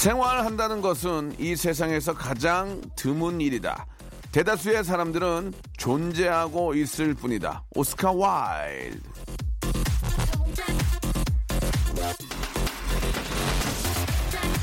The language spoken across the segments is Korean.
생활한다는 것은 이 세상에서 가장 드문 일이다. 대다수의 사람들은 존재하고 있을 뿐이다. 오스카 와일드.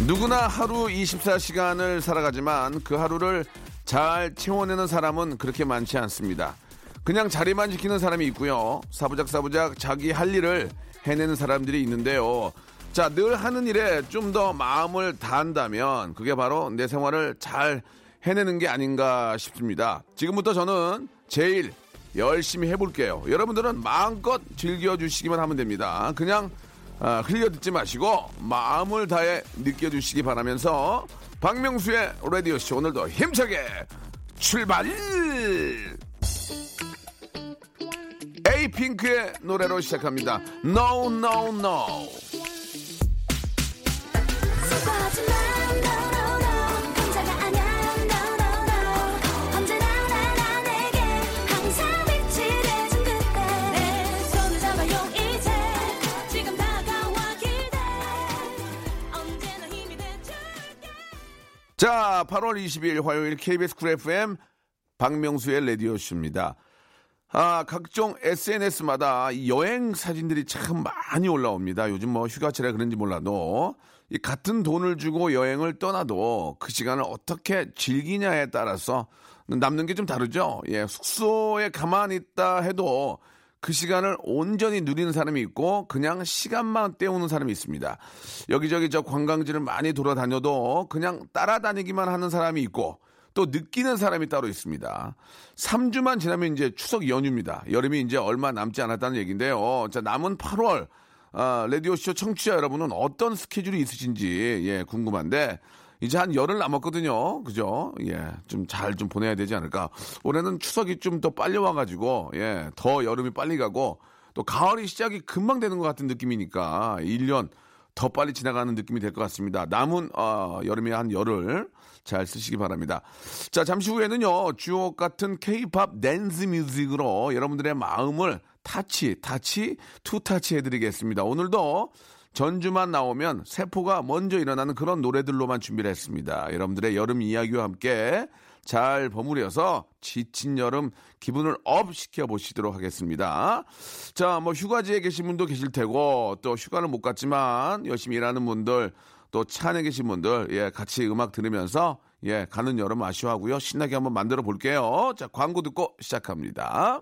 누구나 하루 24시간을 살아가지만 그 하루를 잘 채워내는 사람은 그렇게 많지 않습니다. 그냥 자리만 지키는 사람이 있고요. 사부작 사부작 자기 할 일을 해내는 사람들이 있는데요. 자, 늘 하는 일에 좀 더 마음을 다한다면 그게 바로 내 생활을 잘 해내는 게 아닌가 싶습니다. 지금부터 저는 제일 열심히 해볼게요. 여러분들은 마음껏 즐겨주시기만 하면 됩니다. 그냥 아, 흘려 듣지 마시고 마음을 다해 느껴주시기 바라면서 박명수의 라디오쇼 오늘도 힘차게 출발! 에이핑크의 노래로 시작합니다. No, no, no. 자, 8월 20일 화요일 KBS 쿨 FM 박명수의 라디오쇼입니다. 아, 각종 SNS마다 여행 사진들이 참 많이 올라옵니다. 요즘 뭐 휴가철에 그런지 몰라도 이 같은 돈을 주고 여행을 떠나도 그 시간을 어떻게 즐기냐에 따라서 남는 게 좀 다르죠. 예, 숙소에 가만히 있다 해도 그 시간을 온전히 누리는 사람이 있고 그냥 시간만 때우는 사람이 있습니다. 여기저기 저 관광지를 많이 돌아다녀도 그냥 따라다니기만 하는 사람이 있고 또 느끼는 사람이 따로 있습니다. 3주만 지나면 이제 추석 연휴입니다. 여름이 이제 얼마 남지 않았다는 얘기인데요. 자, 남은 8월 아, 라디오쇼 청취자 여러분은 어떤 스케줄이 있으신지 예, 궁금한데 이제 한 열흘 남았거든요. 그죠? 예. 좀 잘 좀 보내야 되지 않을까. 올해는 추석이 좀 더 빨리 와가지고, 예. 더 여름이 빨리 가고, 또 가을이 시작이 금방 되는 것 같은 느낌이니까, 1년 더 빨리 지나가는 느낌이 될 것 같습니다. 남은, 어, 여름에 한 열흘 잘 쓰시기 바랍니다. 자, 잠시 후에는요, 주옥 같은 케이팝 댄스 뮤직으로 여러분들의 마음을 touch, touch, two touch 해드리겠습니다. 오늘도 전주만 나오면 세포가 먼저 일어나는 그런 노래들로만 준비를 했습니다. 여러분들의 여름 이야기와 함께 잘 버무려서 지친 여름 기분을 up 시켜 보시도록 하겠습니다. 자, 뭐 휴가지에 계신 분도 계실 테고 또 휴가를 못 갔지만 열심히 일하는 분들 또 차 안에 계신 분들 예, 같이 음악 들으면서 예, 가는 여름 아쉬워하고요. 신나게 한번 만들어 볼게요. 자, 광고 듣고 시작합니다.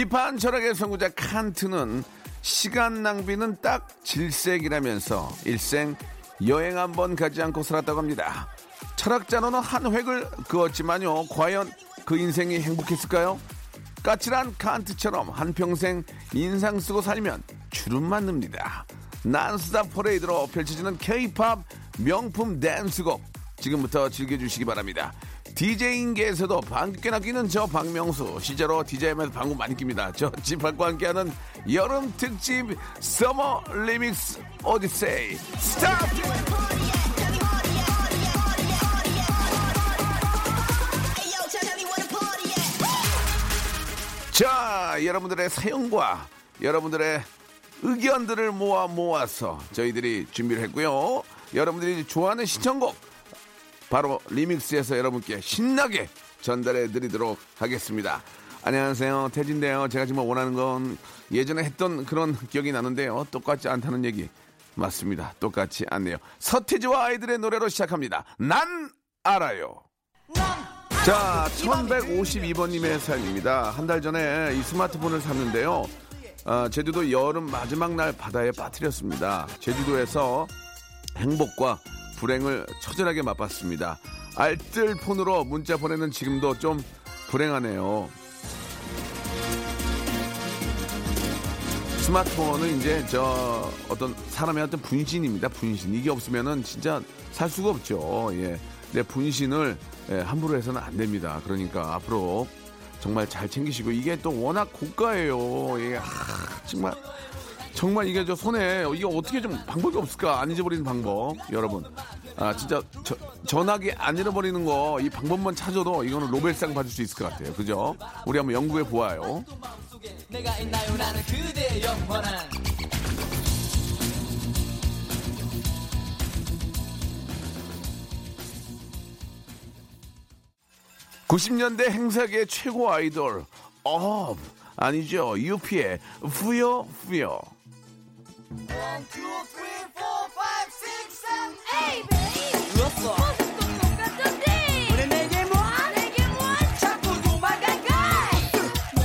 비판 철학의 선구자 칸트는 시간 낭비는 딱 질색이라면서 일생 여행 한 번 가지 않고 살았다고 합니다. 철학자로는 한 획을 그었지만요. 과연 그 인생이 행복했을까요? 까칠한 칸트처럼 한평생 인상 쓰고 살면 주름만 듭니다. 난스탑 퍼레이드로 펼쳐지는 케이팝 명품 댄스곡 지금부터 즐겨주시기 바랍니다. DJ인계에서도 방귀깨나 뀌는 저 박명수 실제로 DJ하면서 방구 많이 낍니다. 저 집합과 함께하는 여름 특집 summer remix odyssey stop! 자, 여러분들의 사연과 여러분들의 의견들을 모아 모아서 저희들이 준비를 했고요. 여러분들이 좋아하는 신청곡 바로 리믹스에서 여러분께 신나게 전달해 드리도록 하겠습니다. 안녕하세요. 태진데요. 제가 정말 원하는 건 예전에 했던 그런 기억이 나는데요. 똑같지 않다는 얘기. 맞습니다. 똑같지 않네요. 서태지와 아이들의 노래로 시작합니다. 난 알아요. 자, 1152번님의 사연입니다. 한 달 전에 이 스마트폰을 샀는데요. 아, 제주도 여름 마지막 날 바다에 빠뜨렸습니다. 제주도에서 행복과 불행을 처절하게 맛봤습니다. 알뜰 폰으로 문자 보내는 지금도 좀 불행하네요. 스마트폰은 이제 저 어떤 사람의 어떤 분신입니다. 분신. 이게 없으면은 진짜 살 수가 없죠. 예. 내 분신을 예, 함부로 해서는 안 됩니다. 그러니까 앞으로 정말 잘 챙기시고 이게 또 워낙 고가예요. 예. 아, 정말 정말 이게 저 손에 이게 어떻게 좀 방법이 없을까? 안 잊어버리는 방법. 여러분. 아 진짜 저- 전화기 안 잃어버리는 거 이 방법만 찾아도 이거는 노벨상 받을 수 있을 것 같아요. 그죠? 우리 한번 연구해 보아요. 내가 있나요? 나는 그대의 영원한. 90년대 행사계 최고 아이돌 up 아니죠. UP의 뿌요 뿌요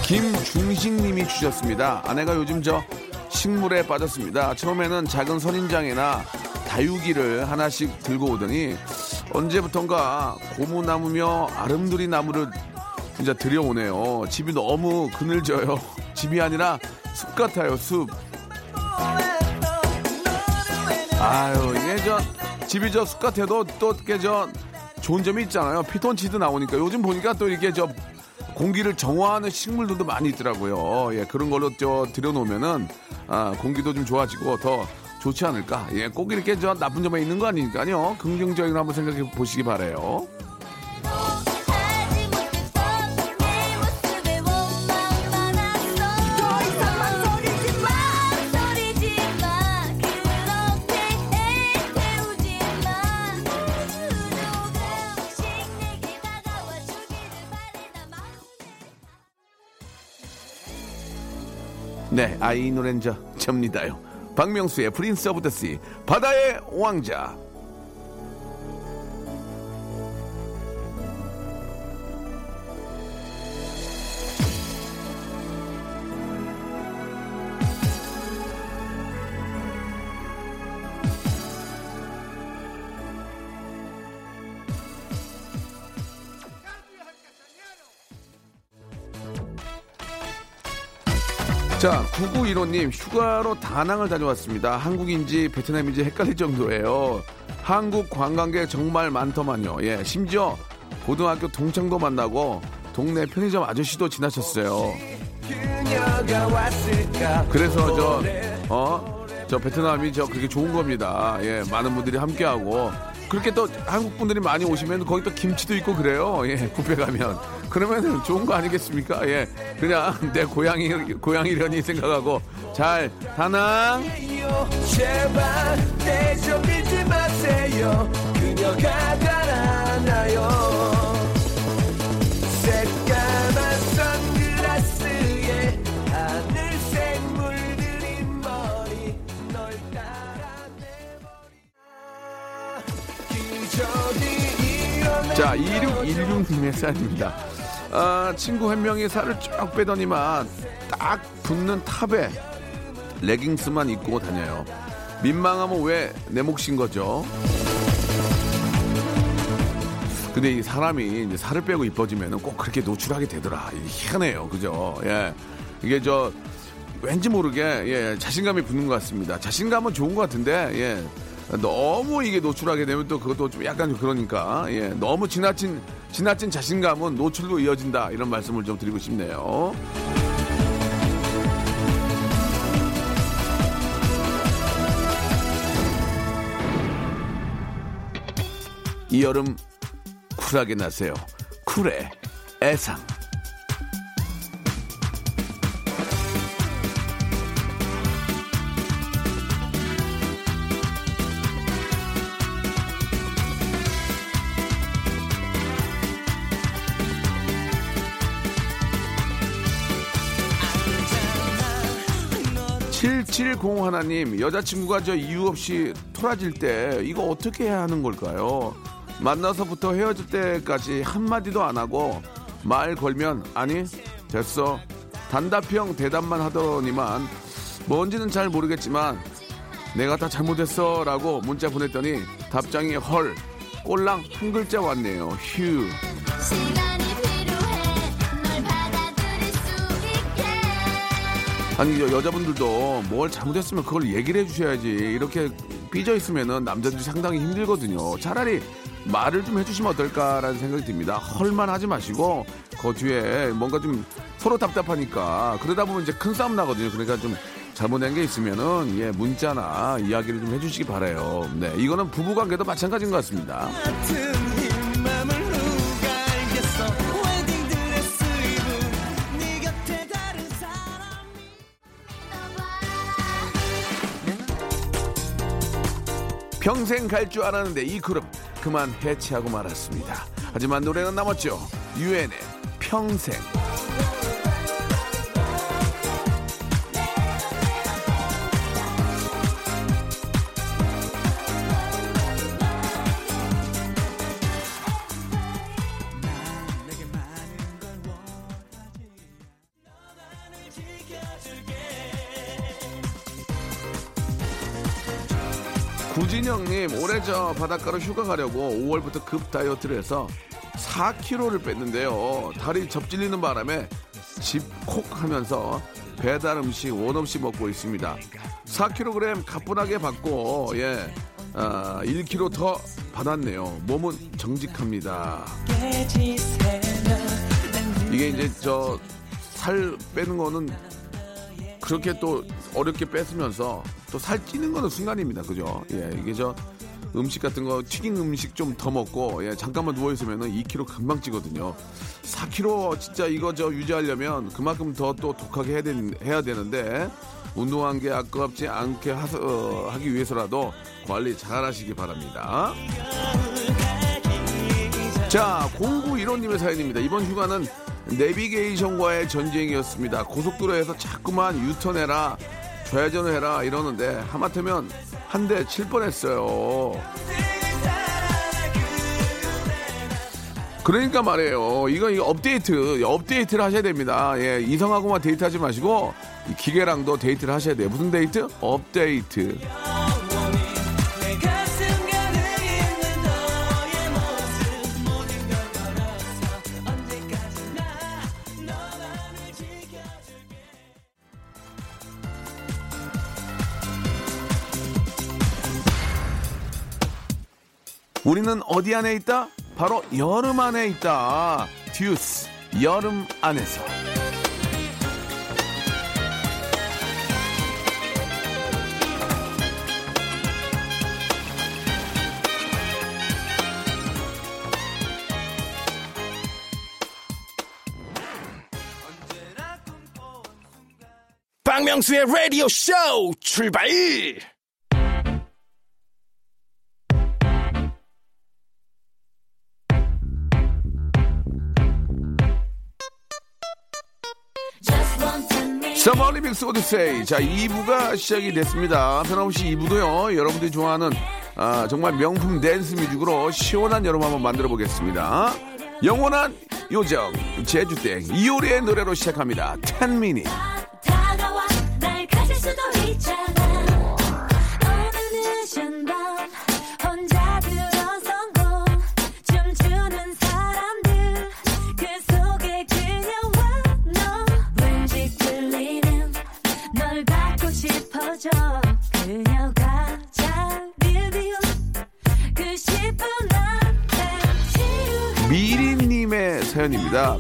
김중식님이 주셨습니다. 아내가 요즘 저 식물에 빠졌습니다. 처음에는 작은 선인장이나 다육이를 하나씩 들고 오더니 언제부턴가 고무나무며 아름드리 나무를 진짜 들여오네요. 집이 너무 그늘져요. 집이 아니라 숲 같아요, 숲. 아유, 이게 저 집이 저 숲 같아도 또 이렇게 저 좋은 점이 있잖아요. 피톤치드 나오니까 요즘 보니까 또 이렇게 저 공기를 정화하는 식물들도 많이 있더라고요. 예, 그런 걸로 저 들여놓으면은 아, 공기도 좀 좋아지고 더 좋지 않을까. 예, 꼭 이렇게 저 나쁜 점만 있는 거 아니니까요. 긍정적인 거 한번 생각해 보시기 바래요. 네, 아이 노래는 저 접니다요. 박명수의 프린스 오브 더 씨, 바다의 왕자. 9915님, 휴가로 다낭을 다녀왔습니다. 한국인지 베트남인지 헷갈릴 정도예요. 한국 관광객 정말 많더만요. 예, 심지어 고등학교 동창도 만나고 동네 편의점 아저씨도 지나쳤어요. 그래서 저, 어, 저 베트남이 저 그렇게 좋은 겁니다. 예, 많은 분들이 함께하고. 그렇게 또 한국 분들이 많이 오시면 거기 또 김치도 있고 그래요. 예, 뷔페 가면. 그러면 좋은 거 아니겠습니까? 예, 그냥 내 고향이, 고향이려니 생각하고 잘, 다낭! 제발 내좀 믿지 마세요 그녀가 달아나요 자, 2616님의 사연입니다. 아, 친구 한 명이 살을 쭉 빼더니만 딱 붙는 탑에 레깅스만 입고 다녀요. 민망하면 왜 내 몫인 거죠? 근데 이 사람이 이제 살을 빼고 이뻐지면 꼭 그렇게 노출하게 되더라. 희한해요. 그죠? 예. 이게 저, 왠지 모르게, 예, 자신감이 붙는 것 같습니다. 자신감은 좋은 것 같은데, 예. 너무 이게 노출하게 되면 또 그것도 좀 약간 좀 그러니까, 예. 너무 지나친, 지나친 자신감은 노출로 이어진다. 이런 말씀을 좀 드리고 싶네요. 이 여름 쿨하게 나세요. 쿨의 애상. 2701 하나님, 여자친구가 저 이유 없이 토라질 때 이거 어떻게 해야 하는 걸까요? 만나서부터 헤어질 때까지 한마디도 안 하고 말 걸면 아니 됐어. 단답형 대답만 하더니만 뭔지는 잘 모르겠지만 내가 다 잘못했어 라고 문자 보냈더니 답장이 헐. 꼴랑 한 글자 왔네요. 휴 아니 여, 여자분들도 뭘 잘못했으면 그걸 얘기를 해주셔야지. 이렇게 삐져 있으면은 남자들이 상당히 힘들거든요. 차라리 말을 좀 해주시면 어떨까라는 생각이 듭니다. 헐만 하지 마시고 그 뒤에 뭔가 좀 서로 답답하니까. 그러다 보면 이제 큰 싸움 나거든요. 그러니까 좀 잘못된 게 있으면은 예 문자나 이야기를 좀 해주시기 바래요. 네 이거는 부부관계도 마찬가지인 것 같습니다 평생 갈 줄 알았는데 이 그룹 그만 해체하고 말았습니다. 하지만 노래는 남았죠. 유엔의 평생. 구진영님 올해 저 바닷가로 휴가 가려고 5월부터 급 다이어트를 해서 4kg를 뺐는데요. 다리 접질리는 바람에 집콕 하면서 배달 음식 원 없이 먹고 있습니다. 4kg 가뿐하게 받고 예 아, 1kg 더 받았네요. 몸은 정직합니다. 이게 이제 저 살 빼는 거는 그렇게 또 어렵게 뺐으면서 또 살 찌는 거는 순간입니다. 그죠? 예, 이게 저 음식 같은 거 튀긴 음식 좀 더 먹고 예, 잠깐만 누워 있으면은 2kg 금방 찌거든요. 4kg 진짜 이거 저 유지하려면 그만큼 더 또 독하게 해야, 되, 해야 되는데 운동한 게 아깝지 않게 하, 어, 하기 위해서라도 관리 잘 하시기 바랍니다. 자, 0915님의 사연입니다. 이번 휴가는 내비게이션과의 전쟁이었습니다. 고속도로에서 자꾸만 유턴해라, 좌회전을 해라 이러는데 하마터면 한 대 칠 뻔했어요. 그러니까 말이에요. 이거, 이거 업데이트, 업데이트를 하셔야 됩니다. 예, 이성하고만 데이트하지 마시고 이 기계랑도 데이트를 하셔야 돼요. 무슨 데이트? 업데이트. 우리는 어디 안에 있다? 바로 여름 안에 있다. 듀스, 여름 안에서. 박명수의 라디오 쇼 출발! summer remix odyssey. 자, 2부가 시작이 됐습니다. 변함없이 2부도요, 여러분들이 좋아하는, 아, 정말 명품 댄스 뮤직으로 시원한 여름 한번 만들어 보겠습니다. 영원한 요정, 제주댁, 이효리의 노래로 시작합니다. 10 minute. 다 사연입니다.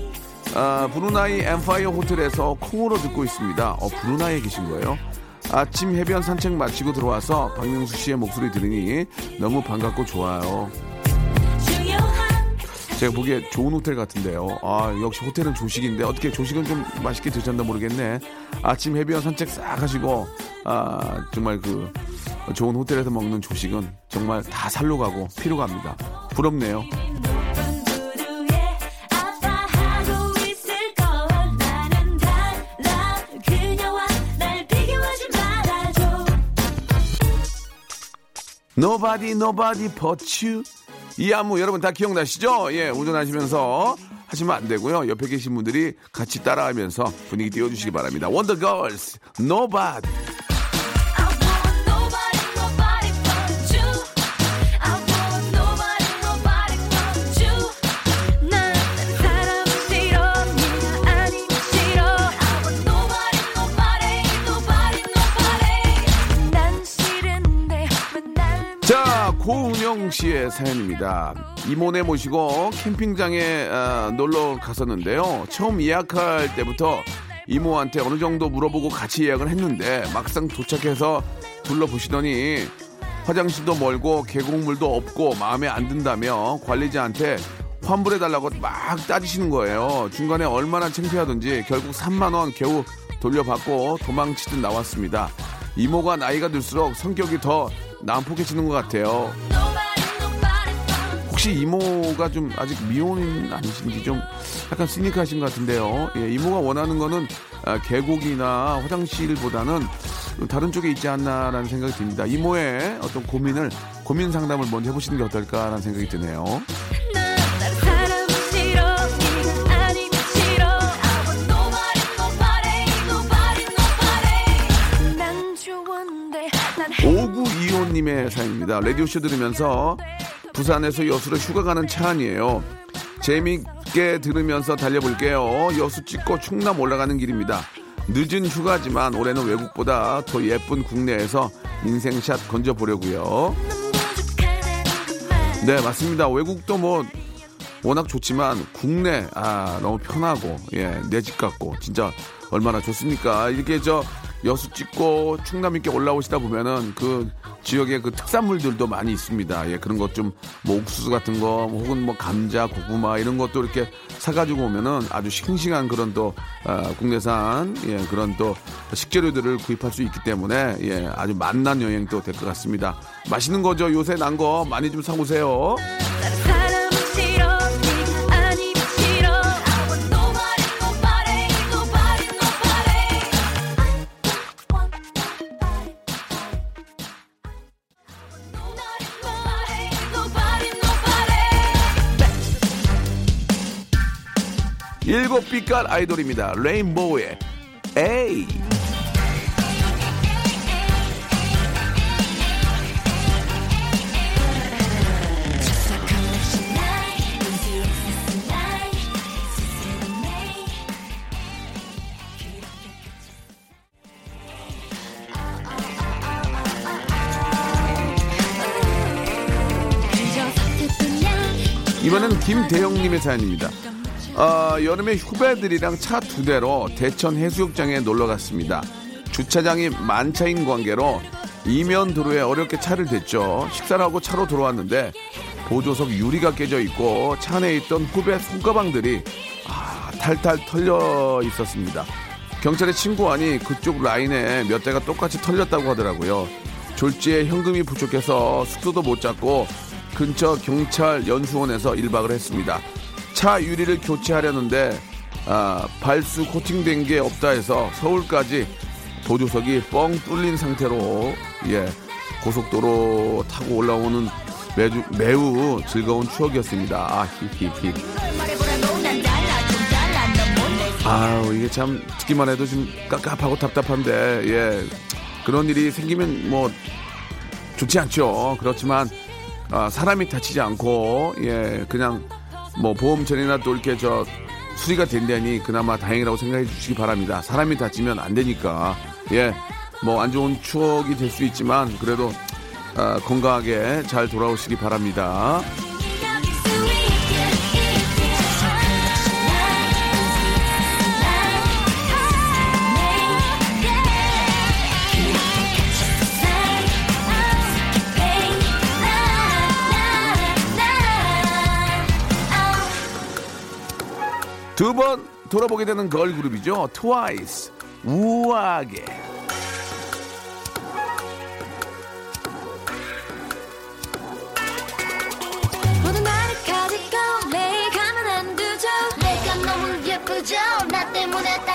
아, 브루나이 엠파이어 호텔에서 콩으로 듣고 있습니다. 어, 브루나이에 계신 거예요? 아침 해변 산책 마치고 들어와서 박명수 씨의 목소리 들으니 너무 반갑고 좋아요. 제가 보기에 좋은 호텔 같은데요. 아, 역시 호텔은 조식인데 어떻게 조식은 좀 맛있게 드셨나 모르겠네. 아침 해변 산책 싹 하시고, 아, 정말 그 좋은 호텔에서 먹는 조식은 정말 다 살로 가고 피로 갑니다. 부럽네요. Nobody Nobody But You 이 안무 여러분 다 기억나시죠? 예, 운전하시면서 하시면 안 되고요. 옆에 계신 분들이 같이 따라하면서 분위기 띄워주시기 바랍니다. Wondergirls Nobody 고은영 씨의 사연입니다. 이모네 모시고 캠핑장에 아, 놀러 갔었는데요. 처음 예약할 때부터 이모한테 어느 정도 물어보고 같이 예약을 했는데 막상 도착해서 둘러보시더니 화장실도 멀고 계곡물도 없고 마음에 안 든다며 관리자한테 환불해달라고 막 따지시는 거예요. 중간에 얼마나 창피하던지 결국 3만원 겨우 돌려받고 도망치듯 나왔습니다. 이모가 나이가 들수록 성격이 더 난폭해지는 것 같아요. 혹시 이모가 좀 아직 미혼인 아니신지 좀 약간 시니크하신 것 같은데요. 예, 이모가 원하는 거는 아, 계곡이나 화장실보다는 좀 다른 쪽에 있지 않나라는 생각이 듭니다. 이모의 어떤 고민을 고민 상담을 먼저 해보시는 게 어떨까라는 생각이 드네요. 난 다른 사람은 싫어, 네가 아니면 싫어. I want nobody, nobody, nobody, nobody. 난 좋은데 난 5925님의 사연입니다. 라디오쇼 들으면서 부산에서 여수로 휴가 가는 차 안이에요. 재밌게 들으면서 달려볼게요. 여수 찍고 충남 올라가는 길입니다. 늦은 휴가지만 올해는 외국보다 더 예쁜 국내에서 인생샷 건져보려고요. 네, 맞습니다. 외국도 뭐 워낙 좋지만 국내 아 너무 편하고 예 내 집 같고 진짜 얼마나 좋습니까? 이렇게 저 여수 찍고 충남 있게 올라오시다 보면은 그 지역의 그 특산물들도 많이 있습니다. 예 그런 것 좀 뭐 옥수수 같은 거 혹은 뭐 감자, 고구마 이런 것도 이렇게 사가지고 오면은 아주 싱싱한 그런 또 아, 국내산 예 그런 또 식재료들을 구입할 수 있기 때문에 예 아주 맛난 여행 도 될 것 같습니다. 맛있는 거죠 요새 난 거 많이 좀 사오세요. 일곱 빛깔 아이돌입니다. 레인보우의 에이. 이번엔 김대영님의 사연입니다. 아, 여름에 후배들이랑 차 두 대로 대천 해수욕장에 놀러 갔습니다. 주차장이 만차인 관계로 이면 도로에 어렵게 차를 댔죠. 식사를 하고 차로 들어왔는데 보조석 유리가 깨져 있고 차 안에 있던 후배 손가방들이 아, 탈탈 털려 있었습니다. 경찰에 신고하니 그쪽 라인에 몇 대가 똑같이 털렸다고 하더라고요. 졸지에 현금이 부족해서 숙소도 못 잡고 근처 경찰 연수원에서 1박을 했습니다. 차 유리를 교체하려는데 아, 발수 코팅된 게 없다 해서 서울까지 보조석이 뻥 뚫린 상태로 예 고속도로 타고 올라오는 매주, 매우 즐거운 추억이었습니다. 아 힙힙힙. 아우 이게 참 듣기만 해도 좀 깝깝하고 답답한데 예 그런 일이 생기면 뭐 좋지 않죠. 그렇지만 아, 사람이 다치지 않고 예 그냥 뭐 보험처리나 또 이렇게 저 수리가 된다니 그나마 다행이라고 생각해 주시기 바랍니다. 사람이 다치면 안 되니까 예 뭐 안 좋은 추억이 될 수 있지만 그래도 아, 건강하게 잘 돌아오시기 바랍니다. 두 번 돌아보게 되는 걸그룹이죠. 트와이스 우아하게. 나 때문에 다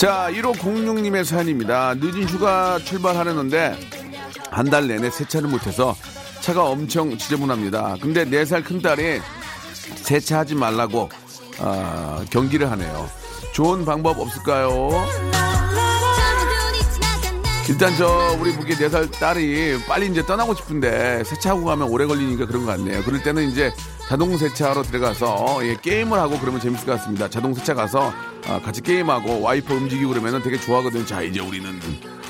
자, 1506님의 사연입니다. 늦은 휴가 출발하려는데 한 달 내내 세차를 못해서 차가 엄청 지저분합니다. 근데 4살 큰딸이 세차하지 말라고 아, 경기를 하네요. 좋은 방법 없을까요? 일단 저 우리 보기 4살 딸이 빨리 이제 떠나고 싶은데 세차하고 가면 오래 걸리니까 그런 것 같네요. 그럴 때는 이제 자동 세차로 들어가서 예, 게임을 하고 그러면 재밌을 것 같습니다. 자동 세차 가서 아, 같이 게임하고 와이퍼 움직이고 그러면은 되게 좋아하거든요. 자 이제 우리는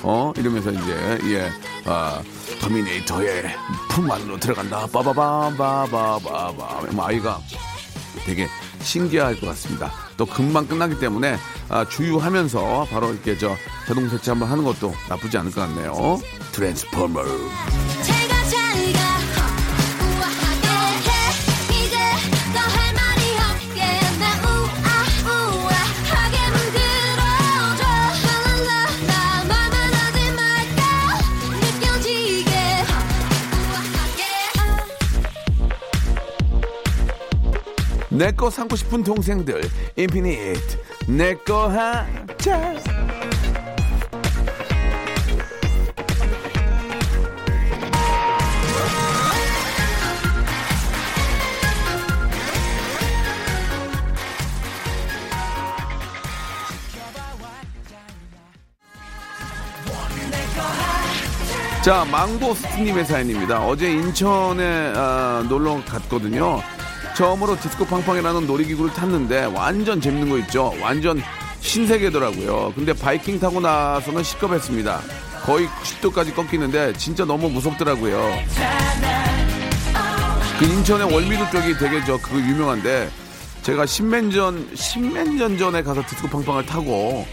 어 이러면서 이제 예 아, 터미네이터의 품 안으로 들어간다. 빠바밤 바바바바 뭐 아이가 되게 신기할 것 같습니다. 또 금방 끝나기 때문에 아, 주유하면서 바로 이렇게 저 자동 세차 한번 하는 것도 나쁘지 않을 것 같네요. 트랜스포머. 내 거 삼고 싶은 동생들 인피니트 내 거 하자. 자, 망고스트님의 사연입니다. 어제 인천에 아, 놀러 갔거든요. 처음으로 디스코 팡팡이라는 놀이기구를 탔는데 완전 재밌는 거 있죠. 완전 신세계더라고요. 근데 바이킹 타고 나서는 시겁했습니다. 거의 90도까지 꺾이는데 진짜 너무 무섭더라고요. 그 인천의 월미도 쪽이 되게 저 그거 유명한데 제가 십몇 전 십몇 년 전에 가서 디스코 팡팡을 타고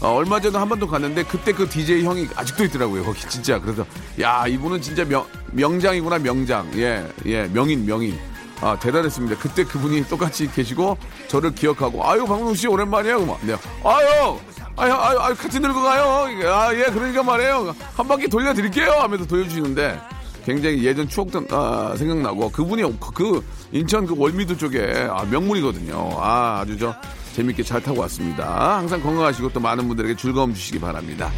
어, 얼마 전에 한 번도 갔는데 그때 그 DJ 형이 아직도 있더라고요 거기 진짜 그래서 야 이분은 진짜 명, 명장이구나 명장 예 예 명인 명인 아 대단했습니다 그때 그분이 똑같이 계시고 저를 기억하고 아유 박명수 씨 오랜만이에요 그만 네. 아유 아유 아유 아유 같이 늙어 가요 아 예 그러니까 말이에요 한 바퀴 돌려드릴게요 하면서 돌려주시는데 굉장히 예전 추억도 아, 생각나고 그분이 그 인천 그 월미도 쪽에 아, 명물이거든요. 아, 아주 저 재밌게 잘 타고 왔습니다. 항상 건강하시고 또 많은 분들에게 즐거움 주시기 바랍니다.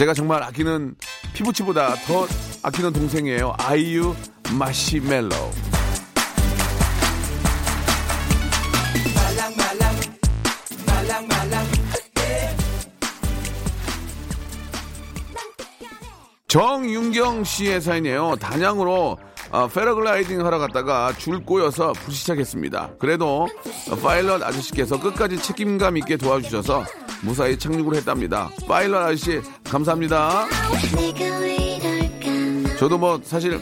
제가 정말 아끼는 피부치보다 더 아끼는 동생이에요. 아이유 마시멜로. 정윤경 씨의 사연이에요. 단양으로 아, 패러글라이딩 하러 갔다가 줄 꼬여서 불시착했습니다. 그래도 파일럿 아저씨께서 끝까지 책임감 있게 도와주셔서 무사히 착륙을 했답니다. 파일럿 아저씨 감사합니다. 저도 뭐 사실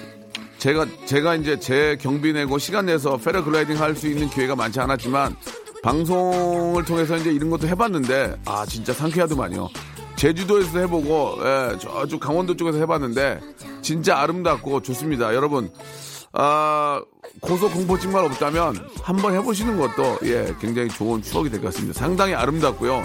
제가 제가 이제 제 경비 내고 시간 내서 패러글라이딩 할 수 있는 기회가 많지 않았지만 방송을 통해서 이제 이런 것도 해봤는데 아 진짜 상쾌하더만요. 제주도에서 해보고 예, 저쪽 강원도 쪽에서 해봤는데 진짜 아름답고 좋습니다. 여러분 아, 고소 공포증만 없다면 한번 해보시는 것도 예 굉장히 좋은 추억이 될 것 같습니다. 상당히 아름답고요.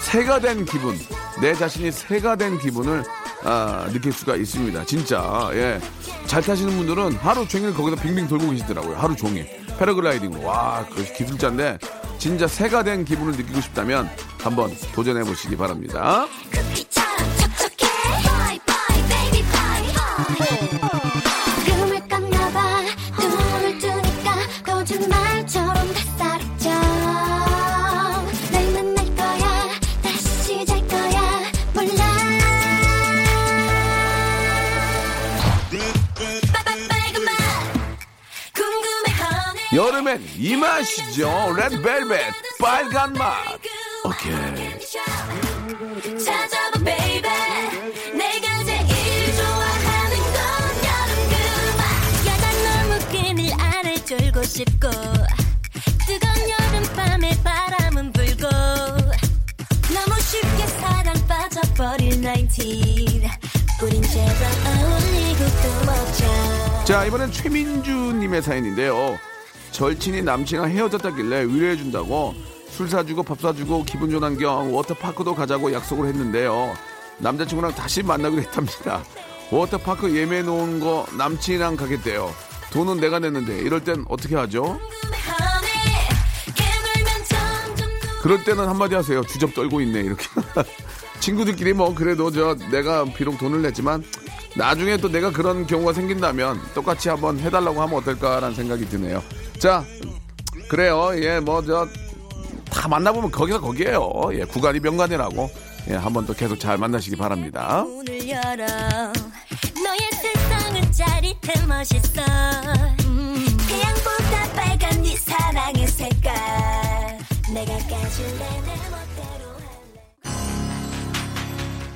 새가 된 기분, 내 자신이 새가 된 기분을 아, 느낄 수가 있습니다. 진짜 예. 잘 타시는 분들은 하루 종일 거기서 빙빙 돌고 계시더라고요. 하루 종일 패러글라이딩 와, 그 기술자인데 진짜 새가 된 기분을 느끼고 싶다면 한번 도전해 보시기 바랍니다. 여름엔 이 맛이죠. 레드벨벳 빨간 맛. 오케이. 졸고 싶고 뜨거운 여름밤에 바람은 불고 너무 쉽게 사랑 빠져버릴 19 우린 제발 어울리고 또 먹자 자, 이번엔 최민주님의 사연인데요. 절친이 남친과 헤어졌다길래 위로해준다고 술 사주고 밥 사주고 기분 좋은 겸 워터파크도 가자고 약속을 했는데요. 남자친구랑 다시 만나기로 했답니다. 워터파크 예매해 놓은 거 남친이랑 가겠대요. 돈은 내가 냈는데 이럴 땐 어떻게 하죠? 그럴 때는 한마디 하세요. 주접 떨고 있네 이렇게. 친구들끼리 뭐 그래도 저 내가 비록 돈을 냈지만 나중에 또 내가 그런 경우가 생긴다면 똑같이 한번 해달라고 하면 어떨까라는 생각이 드네요. 자 그래요. 예 뭐 저 다 만나보면 거기서 거기에요. 예 구간이 명간이라고 예 한번 또 계속 잘 만나시기 바랍니다. 네 내가 까줄래 내 멋대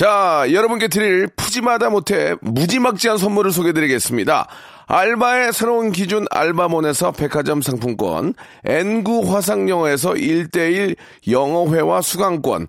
자, 여러분께 드릴 푸짐하다 못해 무지막지한 선물을 소개드리겠습니다. 알바의 새로운 기준 알바몬에서 백화점 상품권, N구 화상영어에서 1대1 영어회화 수강권,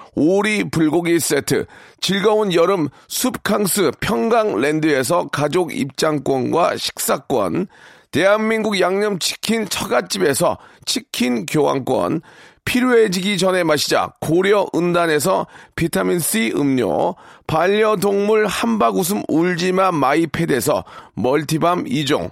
오리 불고기 세트, 즐거운 여름 숲캉스 평강랜드에서 가족 입장권과 식사권, 대한민국 양념치킨 처갓집에서 치킨 교환권, 필요해지기 전에 마시자 고려 은단에서 비타민C 음료, 반려동물 한바구음 울지마 마이패드에서 멀티밤 2종,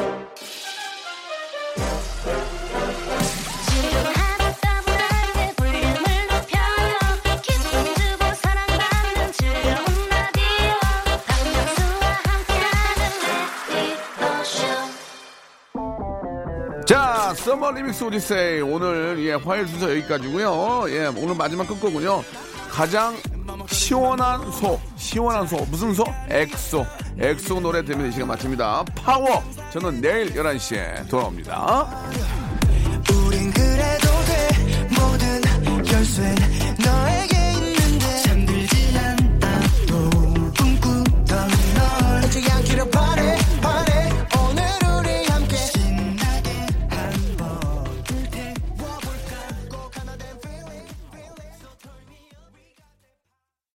서머 리믹스 오디세이 오늘 예 화요일 순서 여기까지고요. 예 오늘 마지막 끝 곡이군요. 가장 시원한 소 시원한 소 무슨 소? 엑소 엑소 노래 들으면 이 시간 마칩니다. 파워 저는 내일 11시에 돌아옵니다.